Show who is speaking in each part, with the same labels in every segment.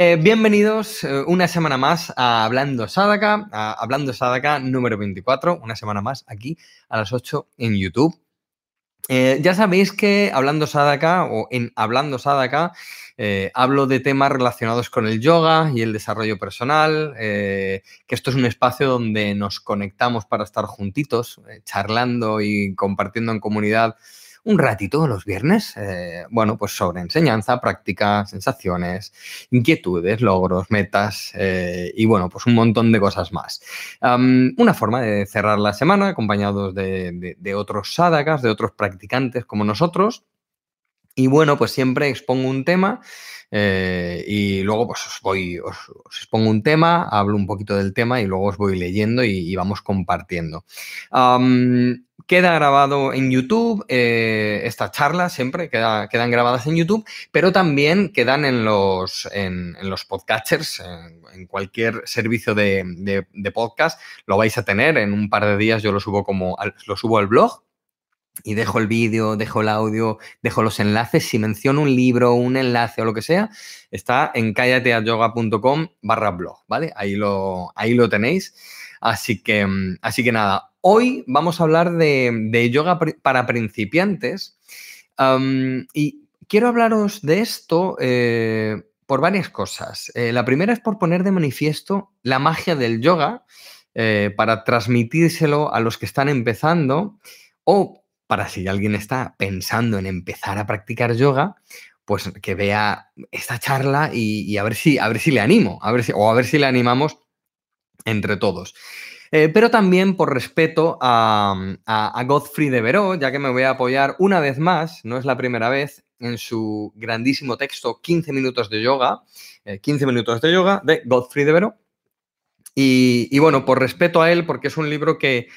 Speaker 1: Eh, bienvenidos eh, una semana más a Hablando Sadaka, a Hablando Sadaka número 24, una semana más aquí a las 8 en YouTube. Eh, ya sabéis que Hablando Sadaka o en Hablando Sadaka hablo de temas relacionados con el yoga y el desarrollo personal, que esto es un espacio donde nos conectamos para estar juntitos, charlando y compartiendo en comunidad un ratito los viernes, eh, bueno, pues sobre enseñanza, práctica, sensaciones, inquietudes, logros, metas eh, y bueno, pues un montón de cosas más. una forma de cerrar la semana acompañados de, otros sadakas, de otros practicantes como nosotros. Y bueno, pues siempre expongo un tema eh, y luego pues os voy, os, expongo un tema, hablo un poquito del tema y luego os voy leyendo y, vamos compartiendo. Queda grabado en YouTube, eh, esta charla siempre queda, quedan grabadas en YouTube, pero también quedan en los, en, los podcasters, en, cualquier servicio de, podcast, lo vais a tener. En un par de días yo lo subo como lo subo al blog y dejo el vídeo, dejo el audio, dejo los enlaces. Si menciono un libro, un enlace o lo que sea, está en callateayoga.com barra blog, ¿vale? Ahí lo, ahí lo tenéis. Así que, así que nada, Hoy vamos a hablar de, yoga para principiantes y quiero hablaros de esto eh, por varias cosas. Eh, la primera es por poner de manifiesto la magia del yoga eh, para transmitírselo a los que están empezando o para si alguien está pensando en empezar a practicar yoga, pues que vea esta charla y, a, ver si, a ver si le animo, a ver si, o a ver si le animamos entre todos. Eh, pero también por respeto a, Godfrey de Veró, ya que me voy a apoyar una vez más, no es la primera vez, en su grandísimo texto 15 minutos de yoga, 15 eh, minutos de yoga de Godfrey de Veró. Y, bueno, por respeto a él, porque es un libro que,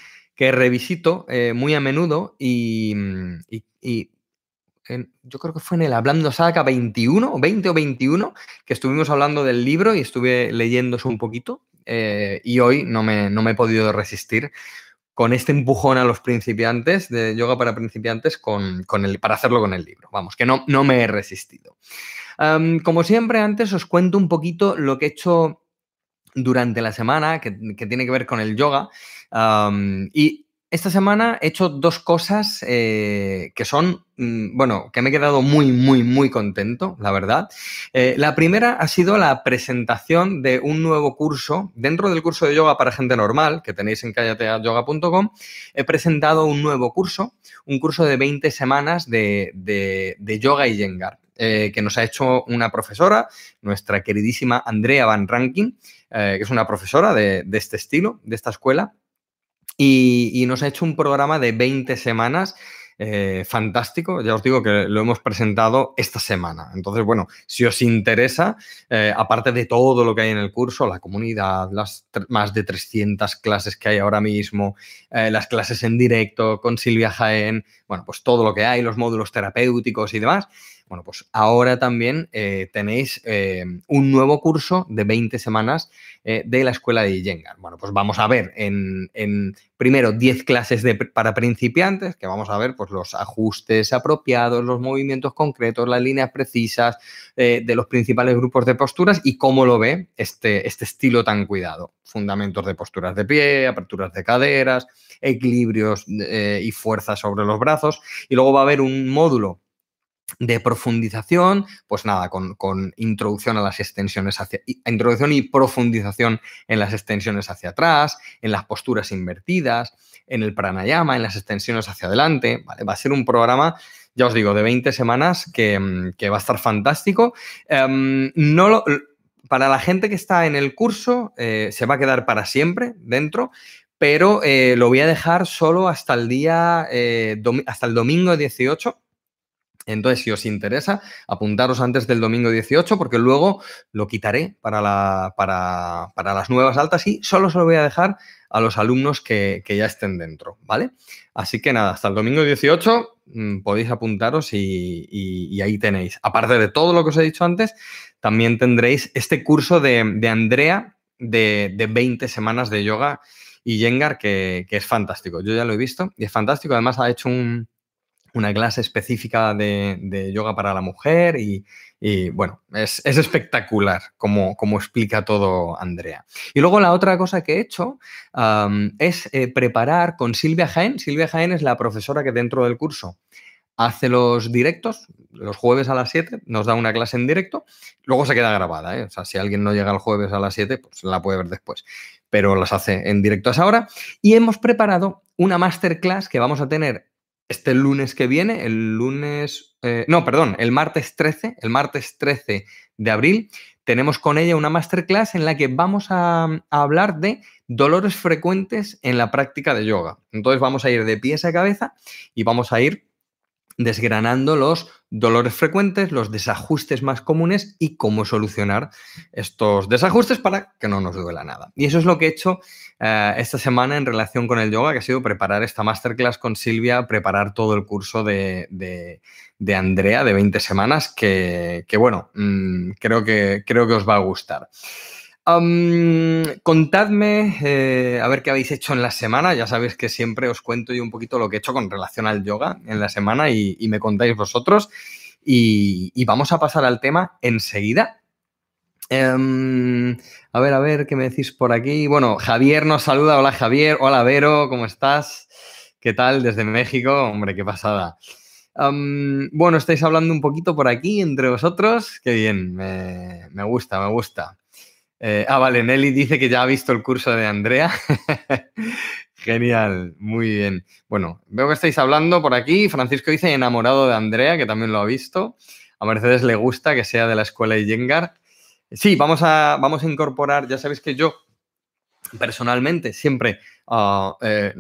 Speaker 1: revisito eh, muy a menudo y, yo creo que fue en el Hablando Saca 21, 20 o 21, que estuvimos hablando del libro y estuve leyéndose un poquito. Eh, y hoy no me, no me he podido resistir con este empujón a los principiantes de yoga para principiantes con, el, para hacerlo con el libro. Vamos, que no, no me he resistido. como siempre, antes os cuento un poquito lo que he hecho durante la semana, que, tiene que ver con el yoga. y esta semana he hecho dos cosas eh, que son, mm, bueno, que me he quedado muy, muy, muy contento, la verdad. Eh, la primera ha sido la presentación de un nuevo curso. Dentro del curso de yoga para gente normal, que tenéis en callateayoga.com, he presentado un nuevo curso, un curso de 20 semanas de, yoga y yengar. Eh, que nos ha hecho una profesora, nuestra queridísima Andrea Van Rankin, que es una profesora de, este estilo, de esta escuela, y, nos ha hecho un programa de 20 semanas eh, fantástico. Ya os digo que lo hemos presentado esta semana. Entonces, bueno, si os interesa, eh, aparte de todo lo que hay en el curso, la comunidad, las más de 300 clases que hay ahora mismo, eh, las clases en directo con Silvia Jaén, bueno, pues todo lo que hay, los módulos terapéuticos y demás, bueno, pues ahora también eh, tenéis eh, un nuevo curso de 20 semanas eh, de la escuela de Yengar. Bueno, pues vamos a ver en, primero 10 clases para principiantes, que vamos a ver pues, los ajustes apropiados, los movimientos concretos, las líneas precisas de los principales grupos de posturas y cómo lo ve este, este estilo tan cuidado. Fundamentos de posturas de pie, aperturas de caderas, equilibrios y fuerza sobre los brazos. Y luego va a haber un módulo de profundización, pues nada, con, introducción a las extensiones hacia, introducción y profundización en las extensiones hacia atrás, en las posturas invertidas, en el pranayama, en las extensiones hacia adelante, ¿vale? Va a ser un programa, ya os digo, de 20 semanas que, va a estar fantástico. Em, no para la gente que está en el curso, eh, se va a quedar para siempre dentro, pero eh, lo voy a dejar solo hasta el día, eh, hasta el domingo 18 entonces, si os interesa, apuntaros antes del domingo 18 porque luego lo quitaré para, la, para, las nuevas altas y solo se lo voy a dejar a los alumnos que, ya estén dentro, ¿vale? Así que nada, hasta el domingo 18 mm, podéis apuntaros y, ahí tenéis. Aparte de todo lo que os he dicho antes, también tendréis este curso de, Andrea de, de, 20 semanas de yoga y Yengar que, que es fantástico. Yo ya lo he visto y es fantástico. Además ha hecho un una clase específica de, yoga para la mujer y, bueno, es, espectacular como, explica todo Andrea. Y luego la otra cosa que he hecho es eh, preparar con Silvia Jaén. Silvia Jaén es la profesora que dentro del curso hace los directos, los jueves a las 7, nos da una clase en directo, luego se queda grabada. ¿eh? O sea, si alguien no llega el jueves a las 7, pues la puede ver después, pero las hace en directo a esa hora. Y hemos preparado una masterclass que vamos a tener este lunes que viene, el lunes, eh, no, perdón, el martes 13, el martes 13 de abril, tenemos con ella una masterclass en la que vamos a, a, hablar de dolores frecuentes en la práctica de yoga. Entonces vamos a ir de pies a cabeza y vamos a ir desgranando los dolores frecuentes, los desajustes más comunes y cómo solucionar estos desajustes para que no nos duela nada. Y eso es lo que he hecho eh, esta semana en relación con el yoga, que ha sido preparar esta masterclass con Silvia, preparar todo el curso de, Andrea de 20 semanas, que, bueno, mm, creo, que, creo que os va a gustar contadme eh, a ver qué habéis hecho en la semana. Ya sabéis que siempre os cuento yo un poquito lo que he hecho con relación al yoga en la semana y, me contáis vosotros. Y, vamos a pasar al tema enseguida. Em, a ver, a ver, ¿qué me decís por aquí? Bueno, Javier nos saluda. Hola Javier, hola Vero, ¿cómo estás? ¿Qué tal desde México? Hombre, qué pasada. bueno, estáis hablando un poquito por aquí entre vosotros. Qué bien, me gusta, me gusta. Eh, ah, vale, Nelly dice que ya ha visto el curso de Andrea. Genial, muy bien. Bueno, veo que estáis hablando por aquí. Francisco dice enamorado de Andrea, que también lo ha visto. A Mercedes le gusta que sea de la escuela Yengar. Sí, vamos a, vamos a incorporar, ya sabéis que yo personalmente siempre ah, eh,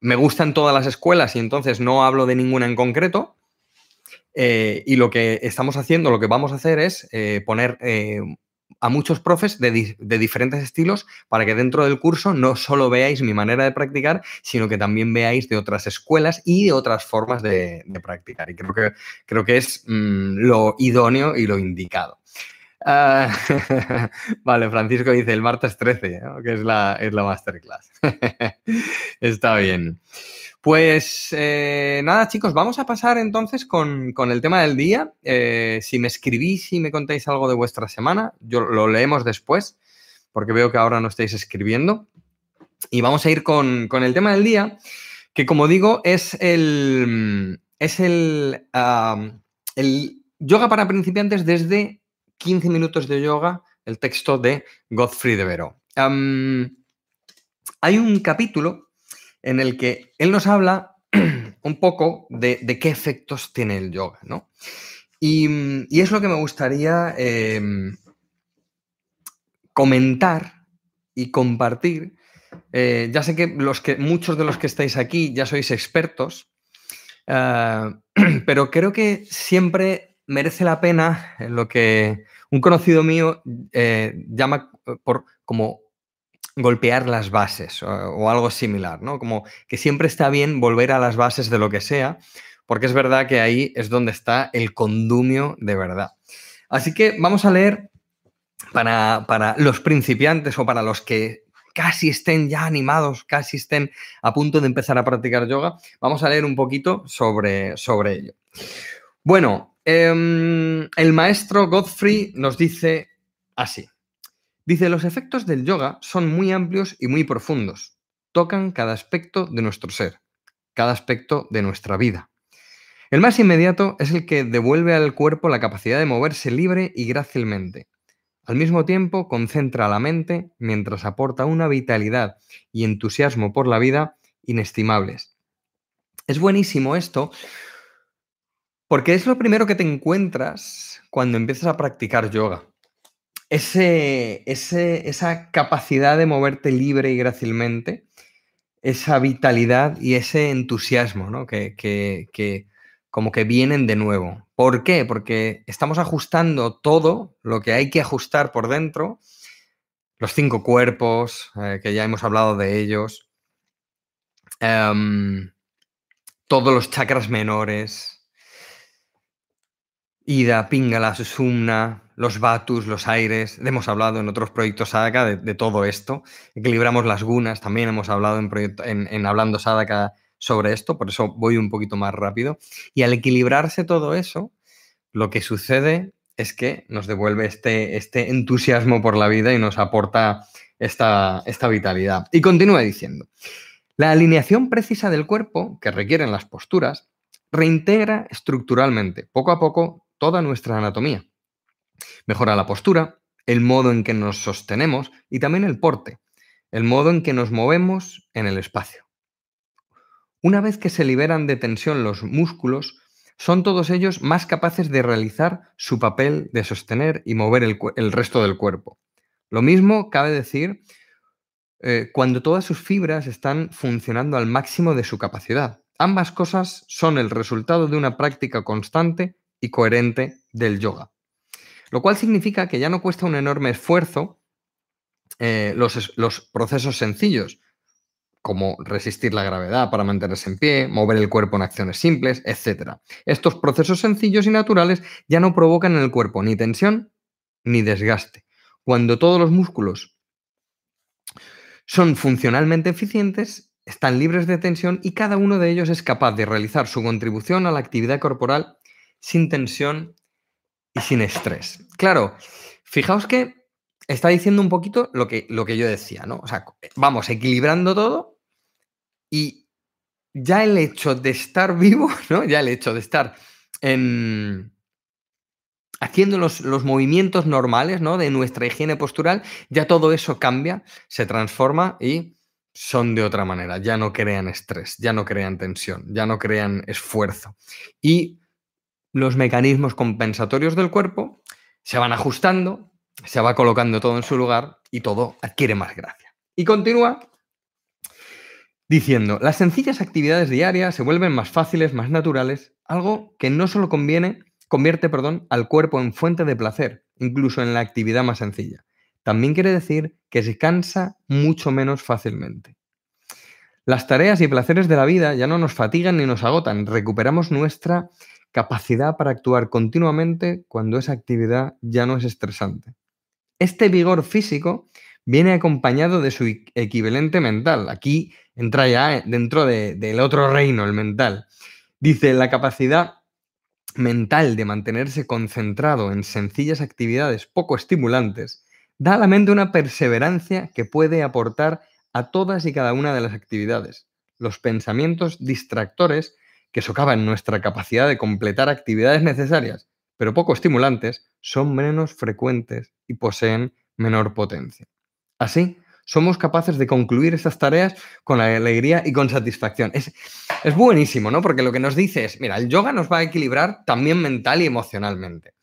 Speaker 1: me gustan todas las escuelas y entonces no hablo de ninguna en concreto. Eh, y lo que estamos haciendo, lo que vamos a hacer es poner a muchos profes de, diferentes estilos para que dentro del curso no solo veáis mi manera de practicar, sino que también veáis de otras escuelas y de otras formas de, practicar. Y creo que, creo que es mm, lo idóneo y lo indicado. Ah, vale, Francisco dice el martes 13, que es la, es la masterclass. Está bien. Pues eh, nada, chicos, vamos a pasar entonces con, el tema del día. Eh, si me escribís y me contáis algo de vuestra semana, yo lo leemos después, porque veo que ahora no estáis escribiendo. Y vamos a ir con, el tema del día, que como digo, es el, es el, el yoga para principiantes desde 15 minutos de yoga, el texto de Godfrey de Vero. hay un capítulo en el que él nos habla un poco de, qué efectos tiene el yoga, ¿no? Y, es lo que me gustaría em, comentar y compartir. Eh, ya sé que, los que muchos de los que estáis aquí ya sois expertos, eh, pero creo que siempre merece la pena lo que un conocido mío eh, llama por como golpear las bases o, algo similar, ¿no? Como que siempre está bien volver a las bases de lo que sea, porque es verdad que ahí es donde está el condumio de verdad. Así que vamos a leer para, para los principiantes o para los que casi estén ya animados, casi estén a punto de empezar a practicar yoga, vamos a leer un poquito sobre, sobre ello. Bueno, em, el maestro Godfrey nos dice así. Dice, los efectos del yoga son muy amplios y muy profundos. Tocan cada aspecto de nuestro ser, cada aspecto de nuestra vida. El más inmediato es el que devuelve al cuerpo la capacidad de moverse libre y grácilmente. Al mismo tiempo, concentra la mente mientras aporta una vitalidad y entusiasmo por la vida inestimables. Es buenísimo esto porque es lo primero que te encuentras cuando empiezas a practicar yoga esa capacidad de moverte libre y grácilmente, esa vitalidad y ese entusiasmo, ¿no? Que, que, como que vienen de nuevo. ¿Por qué? Porque estamos ajustando todo lo que hay que ajustar por dentro, los cinco cuerpos, eh, que ya hemos hablado de ellos, em, todos los chakras menores, Ida, Pingala, Susumna, los Batus, los aires. Hemos hablado en otros proyectos Sadaka de, todo esto. Equilibramos las gunas, también hemos hablado en, en, Hablando Sadaka sobre esto, por eso voy un poquito más rápido. Y al equilibrarse todo eso, lo que sucede es que nos devuelve este, este entusiasmo por la vida y nos aporta esta, esta vitalidad. Y continúa diciendo, la alineación precisa del cuerpo que requieren las posturas reintegra estructuralmente, poco a poco, toda nuestra anatomía. Mejora la postura, el modo en que nos sostenemos y también el porte, el modo en que nos movemos en el espacio. Una vez que se liberan de tensión los músculos, son todos ellos más capaces de realizar su papel de sostener y mover el, resto del cuerpo. Lo mismo cabe decir eh, cuando todas sus fibras están funcionando al máximo de su capacidad. Ambas cosas son el resultado de una práctica constante y coherente del yoga. Lo cual significa que ya no cuesta un enorme esfuerzo eh, los, procesos sencillos, como resistir la gravedad para mantenerse en pie, mover el cuerpo en acciones simples, etc. Estos procesos sencillos y naturales ya no provocan en el cuerpo ni tensión ni desgaste. Cuando todos los músculos son funcionalmente eficientes, están libres de tensión y cada uno de ellos es capaz de realizar su contribución a la actividad corporal sin tensión y sin estrés. Claro, fijaos que está diciendo un poquito lo que, lo que yo decía, ¿no? O sea, vamos equilibrando todo y ya el hecho de estar vivo, ¿no? Ya el hecho de estar en, haciendo los, los, movimientos normales, ¿no? De nuestra higiene postural, ya todo eso cambia, se transforma y son de otra manera. Ya no crean estrés, ya no crean tensión, ya no crean esfuerzo. Y los mecanismos compensatorios del cuerpo se van ajustando, se va colocando todo en su lugar y todo adquiere más gracia. Y continúa diciendo, las sencillas actividades diarias se vuelven más fáciles, más naturales, algo que no solo conviene, convierte perdón, al cuerpo en fuente de placer, incluso en la actividad más sencilla. También quiere decir que se cansa mucho menos fácilmente. Las tareas y placeres de la vida ya no nos fatigan ni nos agotan, recuperamos nuestra capacidad para actuar continuamente cuando esa actividad ya no es estresante. Este vigor físico viene acompañado de su equivalente mental. Aquí entra ya dentro del otro reino, el mental. Dice, la capacidad mental de mantenerse concentrado en sencillas actividades poco estimulantes da a la mente una perseverancia que puede aportar a todas y cada una de las actividades. Los pensamientos distractores que socavan nuestra capacidad de completar actividades necesarias, pero poco estimulantes, son menos frecuentes y poseen menor potencia. Así, somos capaces de concluir estas tareas con alegría y con satisfacción. Es, es, buenísimo, ¿no? Porque lo que nos dice es, mira, el yoga nos va a equilibrar también mental y emocionalmente.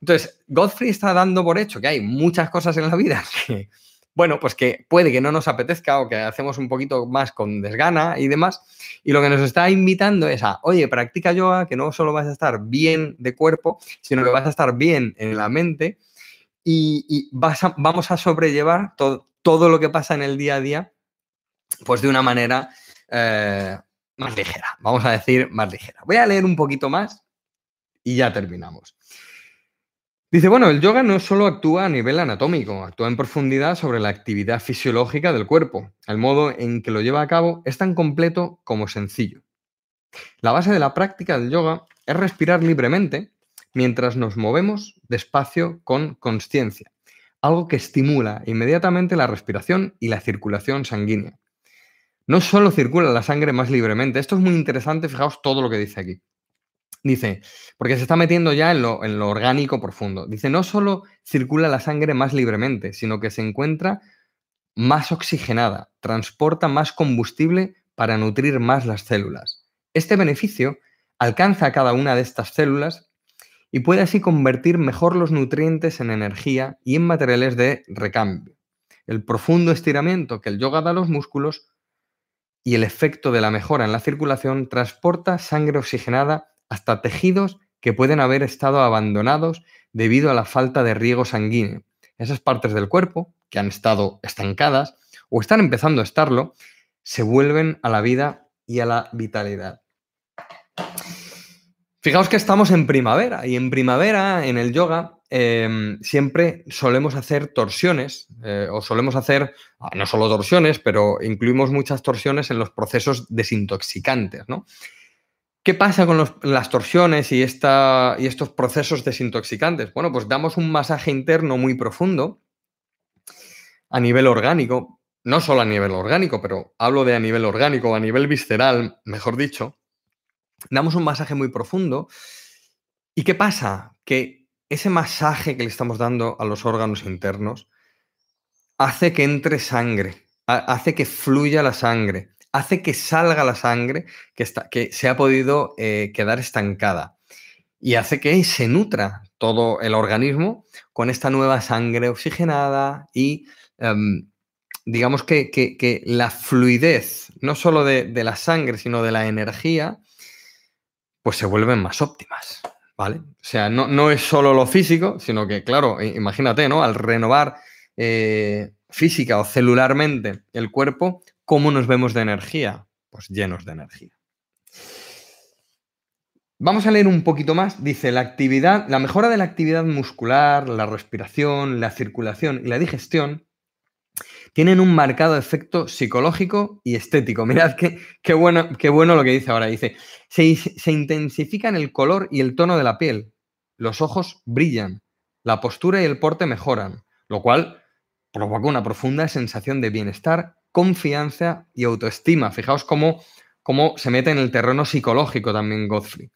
Speaker 1: Entonces, Godfrey está dando por hecho que hay muchas cosas en la vida que, bueno, pues que puede que no nos apetezca o que hacemos un poquito más con desgana y demás. Y lo que nos está invitando es a, oye, practica yoga, que no solo vas a estar bien de cuerpo, sino que vas a estar bien en la mente y, vamos a sobrellevar todo lo que pasa en el día a día, pues de una manera eh, más ligera, vamos a decir más ligera. Voy a leer un poquito más y ya terminamos. Dice, bueno, el yoga no solo actúa a nivel anatómico, actúa en profundidad sobre la actividad fisiológica del cuerpo. El modo en que lo lleva a cabo es tan completo como sencillo. La base de la práctica del yoga es respirar libremente mientras nos movemos despacio con conciencia, algo que estimula inmediatamente la respiración y la circulación sanguínea. No solo circula la sangre más libremente, esto es muy interesante, fijaos todo lo que dice aquí. Dice, porque se está metiendo ya en lo, en lo, orgánico profundo. Dice, no solo circula la sangre más libremente, sino que se encuentra más oxigenada, transporta más combustible para nutrir más las células. Este beneficio alcanza a cada una de estas células y puede así convertir mejor los nutrientes en energía y en materiales de recambio. El profundo estiramiento que el yoga da a los músculos y el efecto de la mejora en la circulación transporta sangre oxigenada hasta tejidos que pueden haber estado abandonados debido a la falta de riego sanguíneo. Esas partes del cuerpo que han estado estancadas o están empezando a estarlo, se vuelven a la vida y a la vitalidad. Fijaos que estamos en primavera y en primavera, en el yoga, em, siempre solemos hacer torsiones eh, o solemos hacer, ah, no solo torsiones, pero incluimos muchas torsiones en los procesos desintoxicantes, ¿no? ¿Qué pasa con las torsiones y, y estos procesos desintoxicantes? Bueno, pues damos un masaje interno muy profundo a nivel orgánico, no solo a nivel orgánico, pero hablo de a nivel orgánico, a nivel visceral, mejor dicho, damos un masaje muy profundo. ¿Y qué pasa? Que ese masaje que le estamos dando a los órganos internos hace que entre sangre, hace que fluya la sangre, hace que salga la sangre que, está, que se ha podido eh, quedar estancada y hace que se nutra todo el organismo con esta nueva sangre oxigenada y em, digamos que, la fluidez, no solo de, la sangre, sino de la energía, pues se vuelven más óptimas, ¿vale? O sea, no, es solo lo físico, sino que, claro, imagínate, ¿no? Al renovar eh, física o celularmente el cuerpo, ¿cómo nos vemos de energía? Pues llenos de energía. Vamos a leer un poquito más. Dice, la actividad, la mejora de la actividad muscular, la respiración, la circulación y la digestión tienen un marcado efecto psicológico y estético. Mirad qué, bueno, qué bueno lo que dice ahora. Dice, se, se intensifican el color y el tono de la piel, los ojos brillan, la postura y el porte mejoran, lo cual provoca una profunda sensación de bienestar, confianza y autoestima. Fijaos cómo, cómo se mete en el terreno psicológico también Godfrey.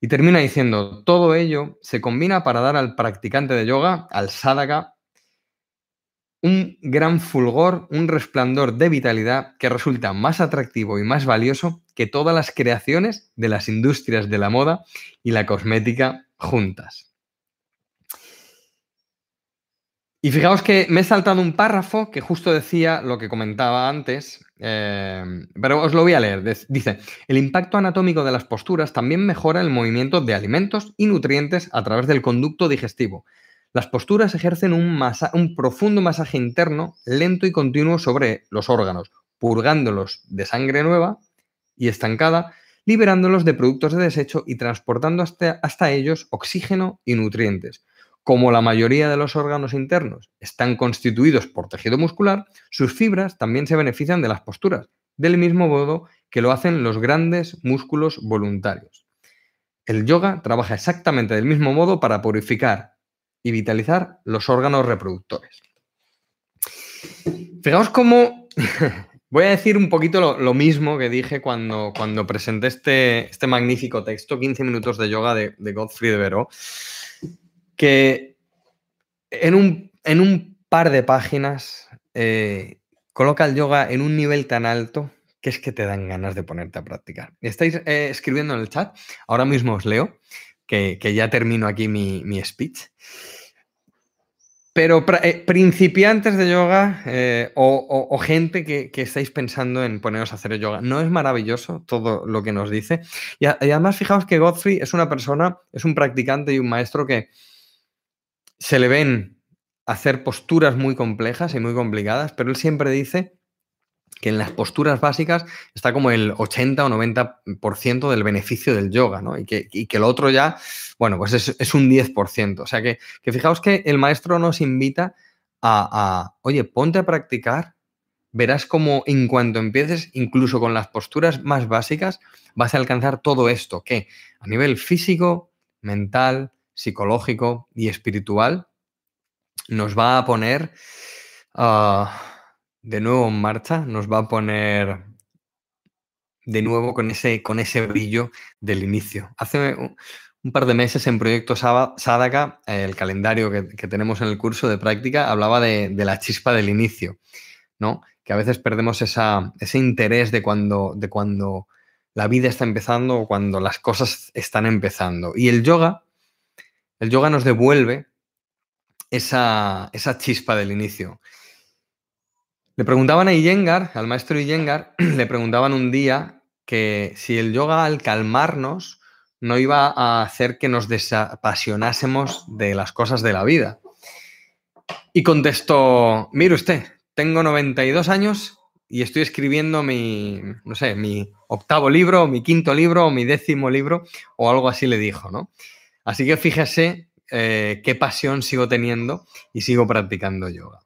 Speaker 1: Y termina diciendo, todo ello se combina para dar al practicante de yoga, al sadhaka, un gran fulgor, un resplandor de vitalidad que resulta más atractivo y más valioso que todas las creaciones de las industrias de la moda y la cosmética juntas. Y fijaos que me he saltado un párrafo que justo decía lo que comentaba antes, eh, pero os lo voy a leer. Dice, el impacto anatómico de las posturas también mejora el movimiento de alimentos y nutrientes a través del conducto digestivo, las posturas ejercen un, un, profundo masaje interno, lento y continuo sobre los órganos, purgándolos de sangre nueva y estancada, liberándolos de productos de desecho y transportando hasta, hasta ellos oxígeno y nutrientes. Como la mayoría de los órganos internos están constituidos por tejido muscular, sus fibras también se benefician de las posturas, del mismo modo que lo hacen los grandes músculos voluntarios. El yoga trabaja exactamente del mismo modo para purificar, y vitalizar los órganos reproductores. Fijaos cómo voy a decir un poquito lo, mismo que dije cuando, cuando presenté este, este, magnífico texto, 15 minutos de yoga de, Godfrey de que en un, en un par de páginas eh, coloca el yoga en un nivel tan alto que es que te dan ganas de ponerte a practicar. Estáis eh, escribiendo en el chat, ahora mismo os leo, que, ya termino aquí mi, mi speech. Pero eh, principiantes de yoga eh, o, gente que, estáis pensando en poneros a hacer yoga, ¿no es maravilloso todo lo que nos dice? Y, además fijaos que Godfrey es una persona, es un practicante y un maestro que se le ven hacer posturas muy complejas y muy complicadas, pero él siempre dice que en las posturas básicas está como el 80 o 90% del beneficio del yoga, ¿no? Y que, y que, lo otro ya, bueno, pues es, un 10%. O sea que, que, fijaos que el maestro nos invita a, oye, ponte a practicar, verás como en cuanto empieces, incluso con las posturas más básicas, vas a alcanzar todo esto, que a nivel físico, mental, psicológico y espiritual, nos va a poner... a de nuevo en marcha, nos va a poner de nuevo con ese, con ese brillo del inicio. Hace un, par de meses en Proyecto Sadaka, el calendario que, tenemos en el curso de práctica, hablaba de, la chispa del inicio, ¿no? Que a veces perdemos ese interés de cuando, de cuando la vida está empezando o cuando las cosas están empezando. Y el yoga, el yoga nos devuelve esa, esa chispa del inicio. Le preguntaban a Iyengar, al maestro Iyengar, le preguntaban un día que si el yoga al calmarnos no iba a hacer que nos desapasionásemos de las cosas de la vida. Y contestó, mire usted, tengo 92 años y estoy escribiendo mi, no sé, mi octavo libro, mi quinto libro, mi décimo libro, o algo así le dijo, ¿no? Así que fíjese eh, qué pasión sigo teniendo y sigo practicando yoga.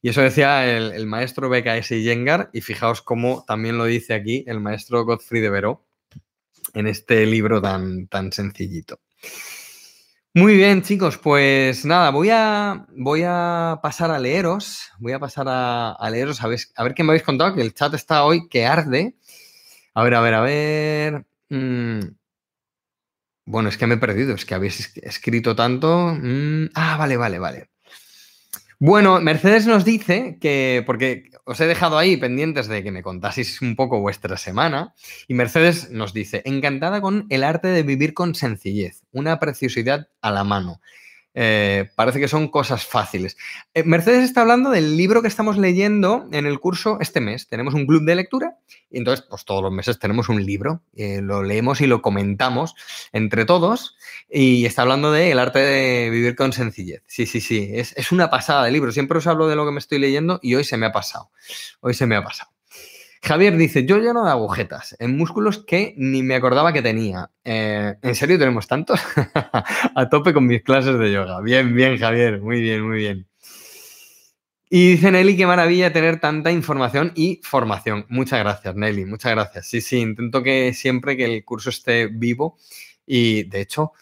Speaker 1: Y eso decía el, maestro BKS Yengar, y fijaos cómo también lo dice aquí el maestro Godfrey de Veró en este libro tan, tan sencillito. Muy bien, chicos, pues nada, voy a, voy a pasar a leeros, voy a pasar a, leeros, a ver, a ver qué me habéis contado, que el chat está hoy que arde. A ver, a ver, a ver. Mm. Bueno, es que me he perdido, es que habéis escrito tanto. Mm. Ah, vale, vale, vale. Bueno, Mercedes nos dice que, porque os he dejado ahí pendientes de que me contaseis un poco vuestra semana, y Mercedes nos dice, encantada con el arte de vivir con sencillez, una preciosidad a la mano. Eh, parece que son cosas fáciles. Eh, Mercedes está hablando del libro que estamos leyendo en el curso este mes. Tenemos un club de lectura y entonces, pues todos los meses tenemos un libro. Eh, lo leemos y lo comentamos entre todos. Y está hablando de el arte de vivir con sencillez. Sí, sí, sí. Es, es una pasada de libro. Siempre os hablo de lo que me estoy leyendo y hoy se me ha pasado. Hoy se me ha pasado. Javier dice, yo lleno de agujetas en músculos que ni me acordaba que tenía. Eh, ¿En serio tenemos tantos? a tope con mis clases de yoga. Bien, bien, Javier. Muy bien, muy bien. Y dice Nelly, qué maravilla tener tanta información y formación. Muchas gracias, Nelly. Muchas gracias. Sí, sí, intento que siempre que el curso esté vivo. Y de hecho,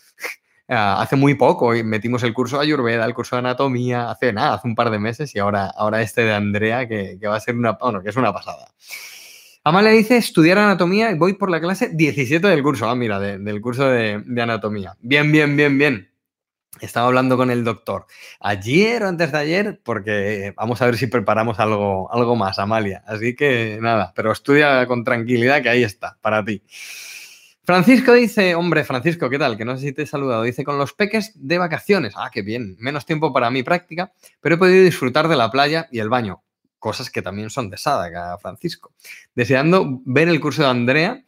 Speaker 1: hace muy poco metimos el curso de Ayurveda, el curso de anatomía, hace nada, hace un par de meses y ahora, ahora este de Andrea que, va a ser una, bueno, que es una pasada. Amalia dice estudiar anatomía y voy por la clase 17 del curso. Ah, mira, del curso de, anatomía. Bien, bien, bien, bien. Estaba hablando con el doctor ayer o antes de ayer porque vamos a ver si preparamos algo, algo más, Amalia. Así que nada, pero estudia con tranquilidad que ahí está, para ti. Francisco dice, hombre, Francisco, ¿qué tal? Que no sé si te he saludado. Dice, con los peques de vacaciones. Ah, qué bien. Menos tiempo para mi práctica, pero he podido disfrutar de la playa y el baño. Cosas que también son de Sádaga, Francisco. Deseando ver el curso de Andrea.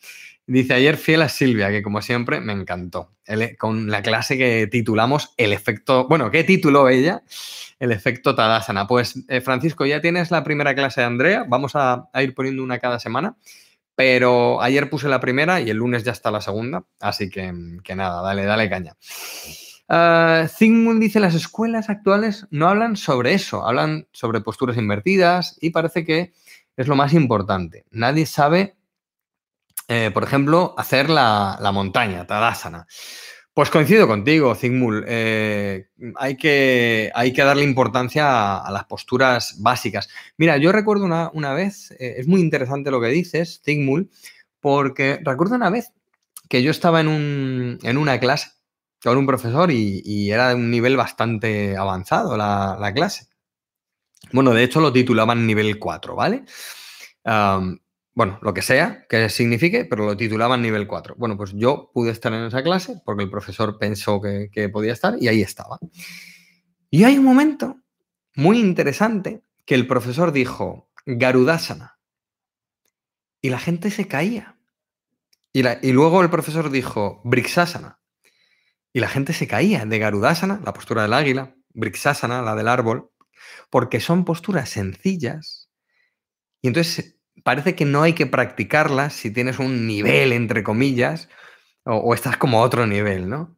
Speaker 1: Dice, ayer fiel a Silvia, que como siempre me encantó. con la clase que titulamos El efecto, bueno, ¿qué tituló ella? El efecto Tadasana. Pues, eh, Francisco, ya tienes la primera clase de Andrea. Vamos a ir poniendo una cada semana. Pero ayer puse la primera y el lunes ya está la segunda, así que, nada, dale, dale caña. Uh, dice, las escuelas actuales no hablan sobre eso, hablan sobre posturas invertidas y parece que es lo más importante. Nadie sabe, eh, por ejemplo, hacer la, la montaña, Tadasana. Pues coincido contigo, Zigmul. Eh, hay, que, hay, que, darle importancia a, las posturas básicas. Mira, yo recuerdo una, vez, eh, es muy interesante lo que dices, Zigmul, porque recuerdo una vez que yo estaba en, un, en una clase con un profesor y, era de un nivel bastante avanzado la, clase. Bueno, de hecho lo titulaban nivel 4, ¿vale? Bueno, lo que sea que signifique, pero lo titulaban nivel 4. Bueno, pues yo pude estar en esa clase porque el profesor pensó que, podía estar y ahí estaba. Y hay un momento muy interesante que el profesor dijo Garudasana y la gente se caía. Y, y luego el profesor dijo Brixasana y la gente se caía de Garudasana, la postura del águila, Brixasana, la del árbol, porque son posturas sencillas. Y entonces parece que no hay que practicarlas si tienes un nivel, entre comillas, o, estás como a otro nivel, ¿no?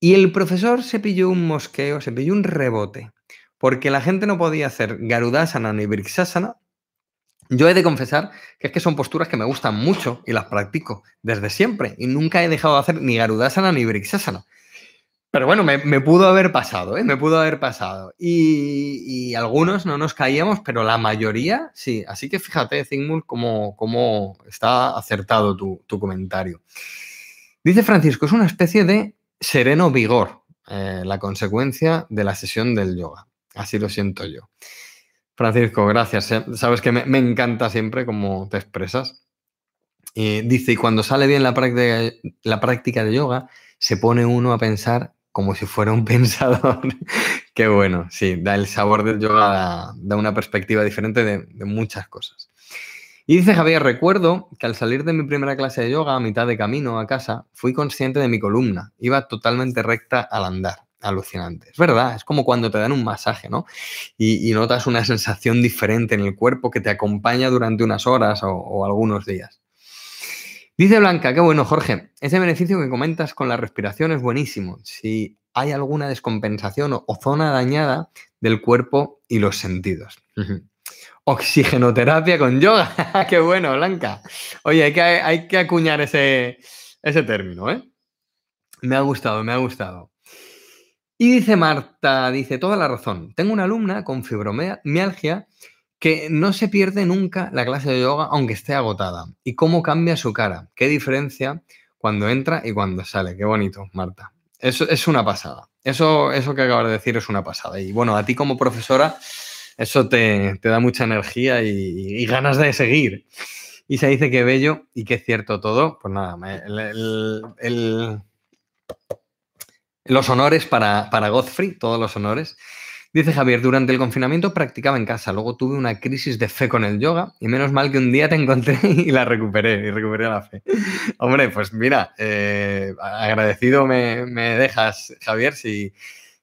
Speaker 1: Y el profesor se pilló un mosqueo, se pilló un rebote, porque la gente no podía hacer Garudasana ni Brixasana. Yo he de confesar que es que son posturas que me gustan mucho y las practico desde siempre y nunca he dejado de hacer ni Garudasana ni Brixasana. Pero bueno, me, pudo haber pasado, ¿eh? Me pudo haber pasado. Y, algunos no nos caíamos, pero la mayoría sí. Así que fíjate, Zygmunt, cómo, está acertado tu, comentario. Dice Francisco, es una especie de sereno vigor, eh, la consecuencia de la sesión del yoga. Así lo siento yo. Francisco, gracias. ¿eh? Sabes que me, encanta siempre cómo te expresas. dice, y cuando sale bien la práctica, la práctica de yoga, se pone uno a pensar como si fuera un pensador. Qué bueno, sí, da el sabor del yoga, da, una perspectiva diferente de, muchas cosas. Y dice Javier, recuerdo que al salir de mi primera clase de yoga, a mitad de camino a casa, fui consciente de mi columna. Iba totalmente recta al andar. alucinante. Es verdad, es como cuando te dan un masaje, ¿no? Y, notas una sensación diferente en el cuerpo que te acompaña durante unas horas o, algunos días. Dice Blanca, qué bueno, Jorge. Ese beneficio que comentas con la respiración es buenísimo. Si hay alguna descompensación o, zona dañada del cuerpo y los sentidos. Oxigenoterapia con yoga. qué bueno, Blanca. Oye, hay que, acuñar ese, ese término, ¿eh? Me ha gustado, me ha gustado. Y dice Marta, dice, toda la razón. Tengo una alumna con fibromialgia que no se pierde nunca la clase de yoga aunque esté agotada. ¿Y cómo cambia su cara? ¿Qué diferencia cuando entra y cuando sale? Qué bonito, Marta. Eso es una pasada. Eso, eso que acabas de decir es una pasada. Y bueno, a ti como profesora, eso te, da mucha energía y, ganas de seguir. Y se dice que bello y que cierto todo. Pues nada, los honores para, para Godfrey, todos los honores. Dice Javier, durante el confinamiento practicaba en casa, luego tuve una crisis de fe con el yoga y menos mal que un día te encontré y la recuperé, y recuperé la fe. Hombre, pues mira, eh, agradecido me, dejas, Javier, si,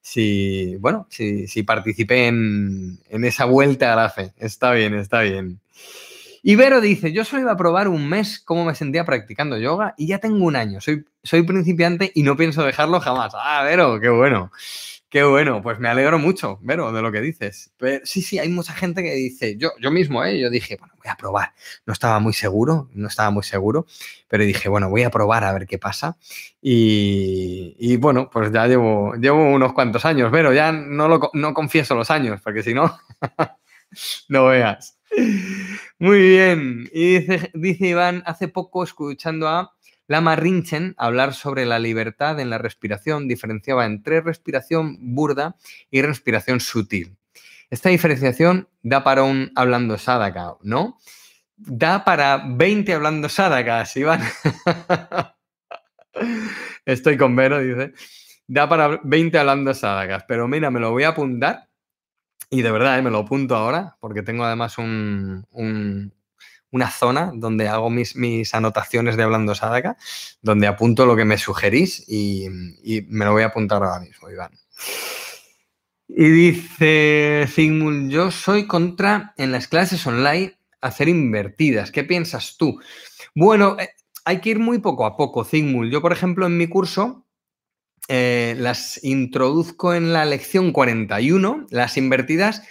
Speaker 1: si bueno, si, si participé en, en, esa vuelta a la fe. Está bien, está bien. Ibero dice, yo solo iba a probar un mes cómo me sentía practicando yoga y ya tengo un año. Soy, soy principiante y no pienso dejarlo jamás. Ah, Vero, qué bueno. Qué bueno, pues me alegro mucho, Vero, de lo que dices. Pero, sí, sí, hay mucha gente que dice, yo, yo mismo, ¿eh? yo dije, bueno, voy a probar. No estaba muy seguro, no estaba muy seguro, pero dije, bueno, voy a probar a ver qué pasa. Y, y bueno, pues ya llevo, llevo unos cuantos años, Vero, ya no, lo, no confieso los años, porque si no, no veas. Muy bien. Y dice, dice, Iván, hace poco escuchando a Lama Rinchen hablar sobre la libertad en la respiración, diferenciaba entre respiración burda y respiración sutil. Esta diferenciación da para un hablando sadaka, ¿no? Da para 20 hablando sadakas, Iván. Estoy con Vero, dice. Da para 20 hablando sadakas, pero mira, me lo voy a apuntar y de verdad, eh, me lo apunto ahora, porque tengo además un, una zona donde hago mis, anotaciones de Hablando Sadaka, donde apunto lo que me sugerís y, me lo voy a apuntar ahora mismo, Iván. Y dice Sigmund, yo soy contra en las clases online hacer invertidas. ¿Qué piensas tú? Bueno, eh, hay que ir muy poco a poco, Sigmund. Yo, por ejemplo, en mi curso eh, las introduzco en la lección 41, las invertidas.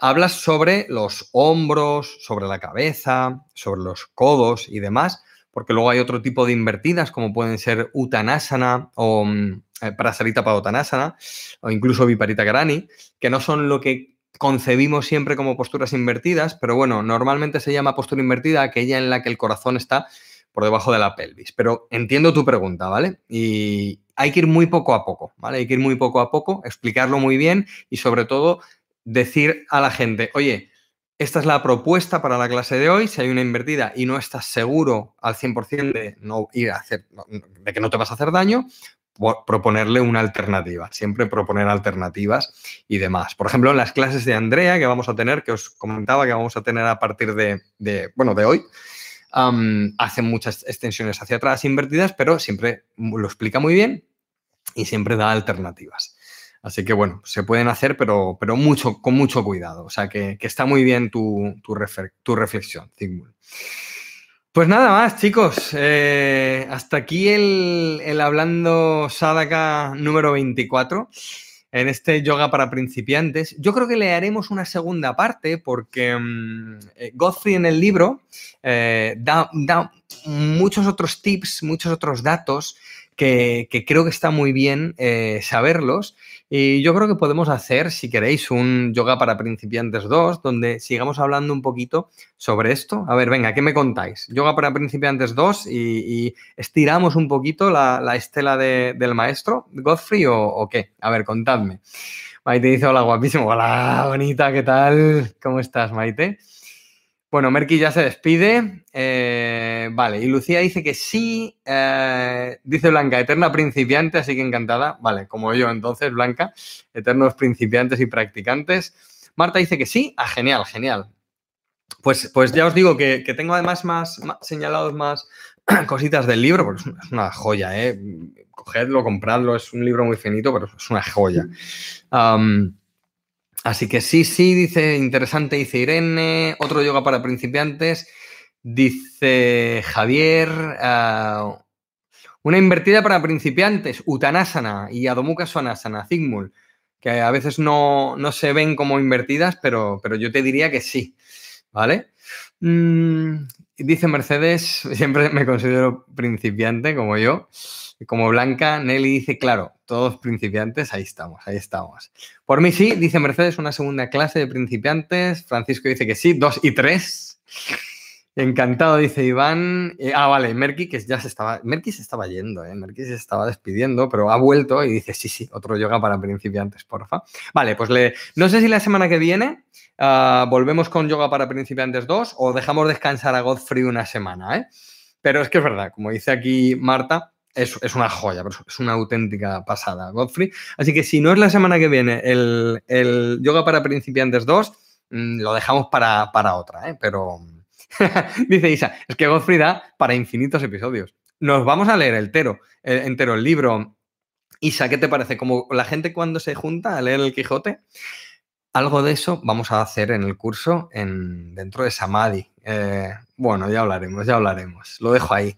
Speaker 1: Hablas sobre los hombros, sobre la cabeza, sobre los codos y demás, porque luego hay otro tipo de invertidas, como pueden ser Uttanasana o mm, eh, Prasarita Padottanasana o incluso Viparita Karani, que no son lo que concebimos siempre como posturas invertidas, pero bueno, normalmente se llama postura invertida aquella en la que el corazón está por debajo de la pelvis. Pero entiendo tu pregunta, ¿vale? Y, hay que ir muy poco a poco, ¿vale? Hay que ir muy poco a poco, explicarlo muy bien y sobre todo decir a la gente, oye, esta es la propuesta para la clase de hoy, si hay una invertida y no estás seguro al 100% de, no ir a hacer, de que no te vas a hacer daño, proponerle una alternativa, siempre proponer alternativas y demás. Por ejemplo, en las clases de Andrea que vamos a tener, que os comentaba que vamos a tener a partir de, bueno, de hoy, hacen muchas extensiones hacia atrás invertidas, pero siempre lo explica muy bien y siempre da alternativas. Así que bueno, se pueden hacer, pero, pero mucho, con mucho cuidado. O sea que, está muy bien tu, tu, reflexión, Pues nada más, chicos. Eh, hasta aquí el, el, Hablando Sadaka número 24 en este yoga para principiantes. Yo creo que le haremos una segunda parte porque eh, Godfrey en el libro eh, da, da, muchos otros tips, muchos otros datos que, creo que está muy bien eh, saberlos. Y yo creo que podemos hacer, si queréis, un yoga para principiantes 2, donde sigamos hablando un poquito sobre esto. A ver, venga, ¿qué me contáis? Yoga para principiantes 2 y, estiramos un poquito la, estela del maestro, Godfrey, o, o qué? A ver, contadme. Maite dice, hola, guapísimo. Hola, bonita, ¿qué tal? ¿Cómo estás, Maite? Bueno, Merky ya se despide. Eh, vale, y Lucía dice que sí. Eh, dice Blanca, eterna principiante, así que encantada. Vale, como yo entonces, Blanca, eternos principiantes y practicantes. Marta dice que sí. Ah, genial, genial. Pues, pues ya os digo que, tengo además más, señalados más, cositas del libro, porque es una joya, ¿eh? Cogedlo, compradlo, es un libro muy finito, pero es una joya. Así que sí, sí, dice interesante, dice Irene, otro yoga para principiantes, dice Javier, ah, una invertida para principiantes, Utanasana y Adho Svanasana, Zigmul, que a veces no, se ven como invertidas, pero, pero yo te diría que sí, ¿vale? Mm, dice Mercedes, siempre me considero principiante como yo. Como Blanca, Nelly dice, claro, todos principiantes, ahí estamos, ahí estamos. Por mí sí, dice Mercedes, una segunda clase de principiantes. Francisco dice que sí, dos y tres. Encantado, dice Iván. Eh, ah, vale, Merky, que ya se estaba. Merky se estaba yendo, ¿eh? Se estaba despidiendo, pero ha vuelto y dice: Sí, sí, otro yoga para principiantes, porfa. Vale, pues le. No sé si la semana que viene ah, volvemos con yoga para principiantes 2 o dejamos descansar a Godfrey una semana, ¿eh? Pero es que es verdad, como dice aquí Marta, es, una joya, es una auténtica pasada, Godfrey. Así que si no es la semana que viene el, yoga para principiantes 2, mm, lo dejamos para, para otra, ¿eh? Pero Dice Isa, es que Godfrey da para infinitos episodios. Nos vamos a leer entero, el, entero el libro. Isa, ¿qué te parece? Como la gente cuando se junta a leer el Quijote, algo de eso vamos a hacer en el curso en, dentro de Samadhi. Eh, bueno, ya hablaremos, ya hablaremos. Lo dejo ahí.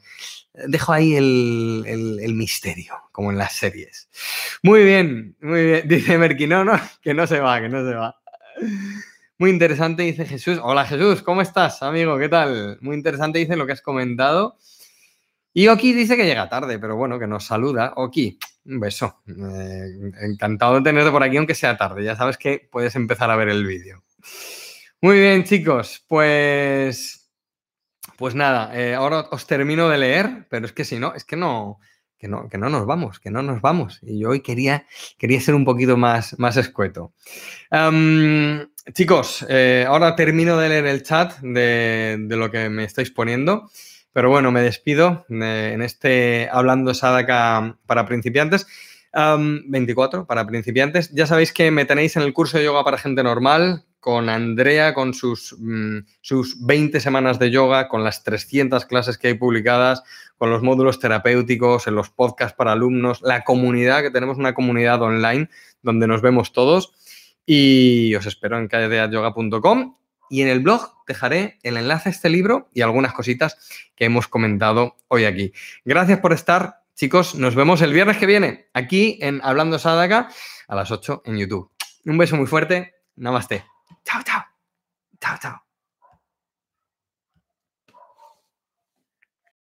Speaker 1: Dejo ahí el, el, misterio, como en las series. Muy bien, muy bien. Dice Merky, no, no, que no se va, que no se va. Muy interesante, dice Jesús. Hola Jesús, ¿cómo estás, amigo? ¿Qué tal? Muy interesante, dice lo que has comentado. Y Oki dice que llega tarde, pero bueno, que nos saluda. Oki, un beso. Eh, encantado de tenerte por aquí, aunque sea tarde. Ya sabes que puedes empezar a ver el vídeo. Muy bien, chicos, pues. Pues nada, eh, ahora os termino de leer, pero es que si no, es que no, que no, que no nos vamos, que no nos vamos. Y yo hoy quería, quería ser un poquito más, más escueto. chicos, eh, ahora termino de leer el chat de, lo que me estáis poniendo. Pero bueno, me despido en este Hablando Sadaka para principiantes. 24 para principiantes. Ya sabéis que me tenéis en el curso de yoga para gente normal, con Andrea, con sus, mm, sus 20 semanas de yoga, con las 300 clases que hay publicadas, con los módulos terapéuticos, en los podcasts para alumnos, la comunidad, que tenemos una comunidad online donde nos vemos todos. Y os espero en calledeayoga.com y en el blog dejaré el enlace a este libro y algunas cositas que hemos comentado hoy aquí. Gracias por estar, chicos. Nos vemos el viernes que viene aquí en Hablando Sadaka a las 8 en YouTube. Un beso muy fuerte. Namaste. 涛涛涛涛